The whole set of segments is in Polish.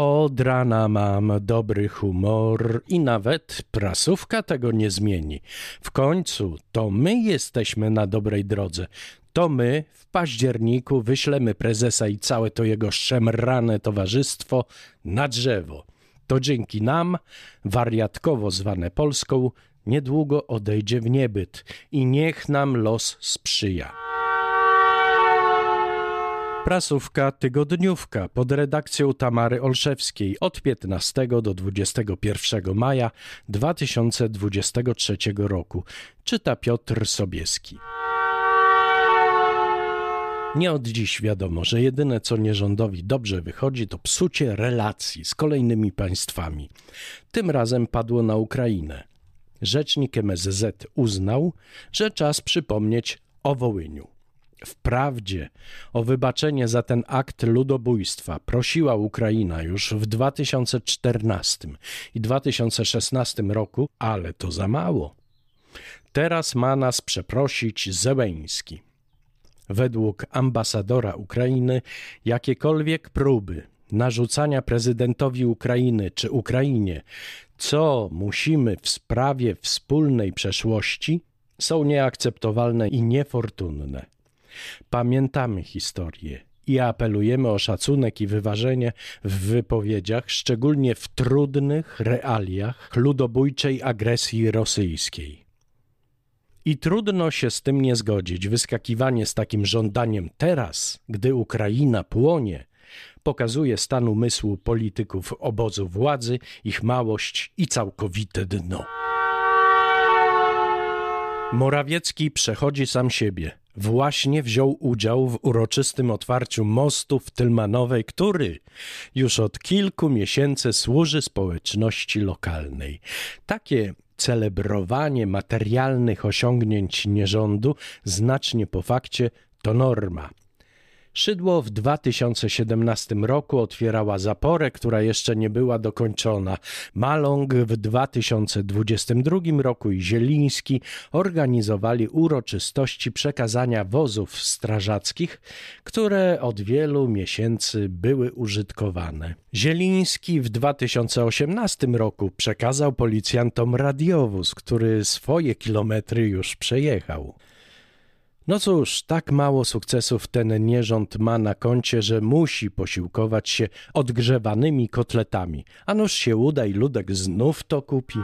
Od rana mam dobry humor i nawet prasówka tego nie zmieni. W końcu to my jesteśmy na dobrej drodze. To my w październiku wyślemy prezesa i całe to jego szemrane towarzystwo na drzewo. To dzięki nam, wariatkowo zwane Polską, niedługo odejdzie w niebyt i niech nam los sprzyja. Prasówka Tygodniówka pod redakcją Tamary Olszewskiej od 15 do 21 maja 2023 roku. Czyta Piotr Sobieski. Nie od dziś wiadomo, że jedyne co nierządowi dobrze wychodzi, to psucie relacji z kolejnymi państwami. Tym razem padło na Ukrainę. Rzecznik MSZ uznał, że czas przypomnieć o Wołyniu. Wprawdzie o wybaczenie za ten akt ludobójstwa prosiła Ukraina już w 2014 i 2016 roku, ale to za mało. Teraz ma nas przeprosić Zełeński. Według ambasadora Ukrainy jakiekolwiek próby narzucania prezydentowi Ukrainy czy Ukrainie, co musimy w sprawie wspólnej przeszłości, są nieakceptowalne i niefortunne. Pamiętamy historię i apelujemy o szacunek i wyważenie w wypowiedziach, szczególnie w trudnych realiach ludobójczej agresji rosyjskiej. I trudno się z tym nie zgodzić. Wyskakiwanie z takim żądaniem teraz, gdy Ukraina płonie, pokazuje stan umysłu polityków obozu władzy, ich małość i całkowite dno. Morawiecki przechodzi sam siebie. Właśnie wziął udział w uroczystym otwarciu mostu w Tylmanowej, który już od kilku miesięcy służy społeczności lokalnej. Takie celebrowanie materialnych osiągnięć nierządu znacznie po fakcie to norma. Szydło w 2017 roku otwierała zaporę, która jeszcze nie była dokończona. Maląg w 2022 roku i Zieliński organizowali uroczystości przekazania wozów strażackich, które od wielu miesięcy były użytkowane. Zieliński w 2018 roku przekazał policjantom radiowóz, który swoje kilometry już przejechał. No cóż, tak mało sukcesów ten nierząd ma na koncie, że musi posiłkować się odgrzewanymi kotletami. A nuż się uda i ludek znów to kupi.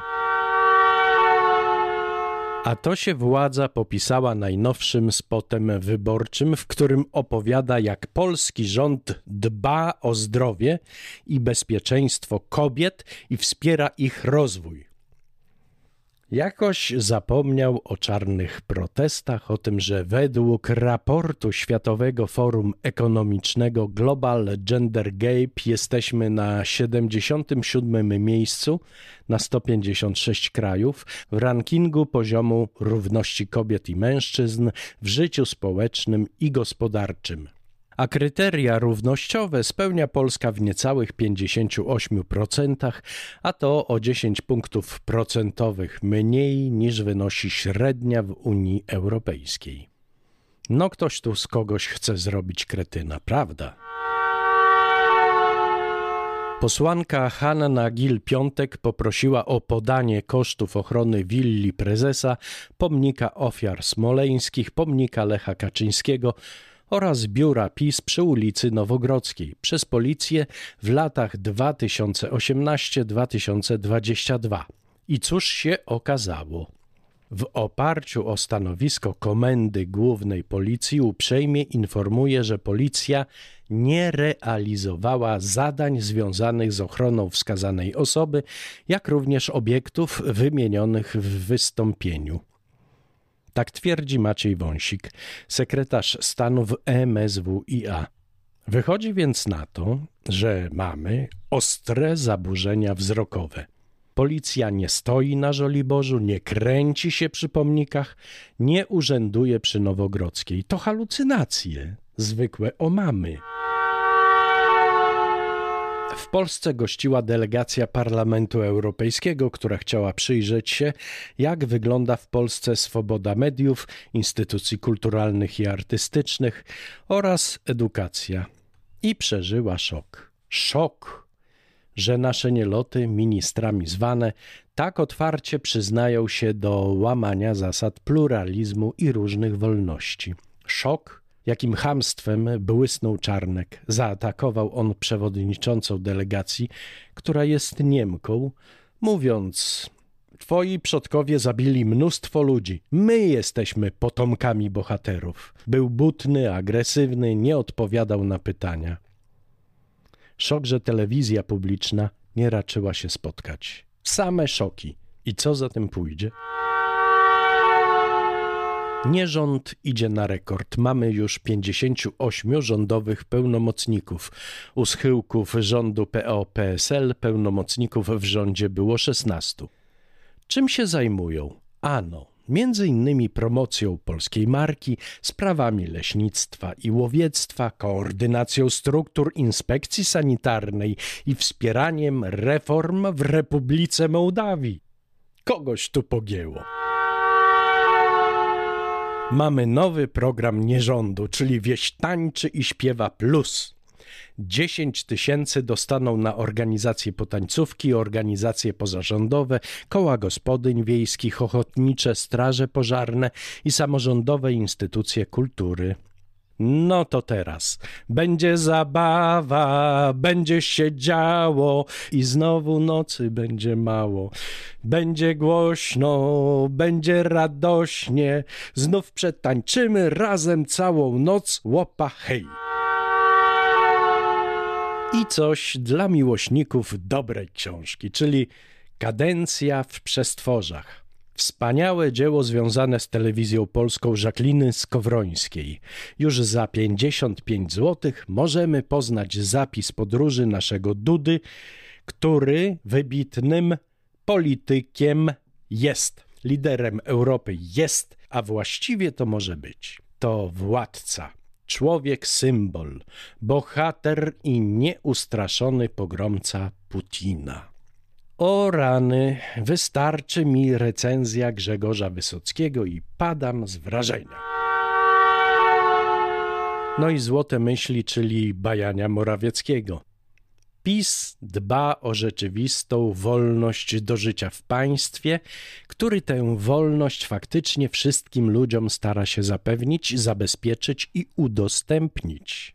A to się władza popisała najnowszym spotem wyborczym, w którym opowiada, jak polski rząd dba o zdrowie i bezpieczeństwo kobiet i wspiera ich rozwój. Jakoś zapomniał o czarnych protestach, o tym, że według raportu Światowego Forum Ekonomicznego Global Gender Gap jesteśmy na 77 miejscu na 156 krajów w rankingu poziomu równości kobiet i mężczyzn w życiu społecznym i gospodarczym a kryteria równościowe spełnia Polska w niecałych 58%, a to o 10 punktów procentowych mniej niż wynosi średnia w Unii Europejskiej. No ktoś tu z kogoś chce zrobić kretyna, prawda? Posłanka Hanna Gil-Piątek poprosiła o podanie kosztów ochrony willi prezesa, pomnika ofiar smoleńskich, pomnika Lecha Kaczyńskiego oraz biura PiS przy ulicy Nowogrodzkiej przez policję w latach 2018-2022. I cóż się okazało? W oparciu o stanowisko Komendy Głównej Policji uprzejmie informuje, że policja nie realizowała zadań związanych z ochroną wskazanej osoby, jak również obiektów wymienionych w wystąpieniu. Tak twierdzi Maciej Wąsik, sekretarz stanu w MSWiA. Wychodzi więc na to, że mamy ostre zaburzenia wzrokowe. Policja nie stoi na Żoliborzu, nie kręci się przy pomnikach, nie urzęduje przy Nowogrodzkiej. To halucynacje, zwykłe omamy. Polsce gościła delegacja Parlamentu Europejskiego, która chciała przyjrzeć się, jak wygląda w Polsce swoboda mediów, instytucji kulturalnych i artystycznych oraz edukacja. I przeżyła szok. Szok! że nasze nieloty, ministrami zwane, tak otwarcie przyznają się do łamania zasad pluralizmu i różnych wolności. Szok, jakim hamstwem błysnął Czarnek. Zaatakował on przewodniczącą delegacji, która jest Niemką, mówiąc: Twoi przodkowie zabili mnóstwo ludzi. My jesteśmy potomkami bohaterów. Był butny, agresywny, nie odpowiadał na pytania. Szok, że telewizja publiczna nie raczyła się spotkać. Same szoki. I co za tym pójdzie? Nierząd idzie na rekord. Mamy już 58 rządowych pełnomocników. U schyłków rządu PO-PSL pełnomocników w rządzie było 16. Czym się zajmują? Ano, między innymi promocją polskiej marki, sprawami leśnictwa i łowiectwa, koordynacją struktur inspekcji sanitarnej i wspieraniem reform w Republice Mołdawii. Kogoś tu pogięło. Mamy nowy program nierządu, czyli Wieś Tańczy i Śpiewa Plus. 10 tysięcy dostaną na organizacje potańcówki, organizacje pozarządowe, koła gospodyń wiejskich, ochotnicze, straże pożarne i samorządowe instytucje kultury. No to teraz będzie zabawa, będzie się działo i znowu nocy będzie mało. Będzie głośno, będzie radośnie, znów przetańczymy razem całą noc łopa hej. I coś dla miłośników dobrej książki, czyli Kadencja w przestworzach. Wspaniałe dzieło związane z telewizją polską Żakliny Skowrońskiej. Już za 55 zł możemy poznać zapis podróży naszego Dudy, który wybitnym politykiem jest. Liderem Europy jest, a właściwie to może być. To władca człowiek symbol, bohater i nieustraszony pogromca Putina. O rany, wystarczy mi recenzja Grzegorza Wysockiego i padam z wrażenia. No i złote myśli, czyli bajania Morawieckiego. PiS dba o rzeczywistą wolność do życia w państwie, który tę wolność faktycznie wszystkim ludziom stara się zapewnić, zabezpieczyć i udostępnić.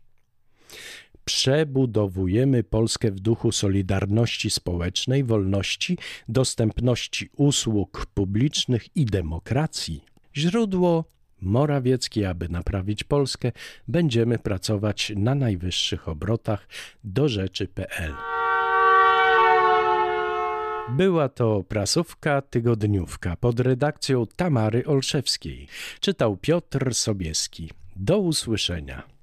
Przebudowujemy Polskę w duchu solidarności społecznej, wolności, dostępności usług publicznych i demokracji. Źródło Morawiecki, aby naprawić Polskę, będziemy pracować na najwyższych obrotach do rzeczy.pl. Była to prasówka tygodniówka pod redakcją Tamary Olszewskiej. Czytał Piotr Sobieski. Do usłyszenia.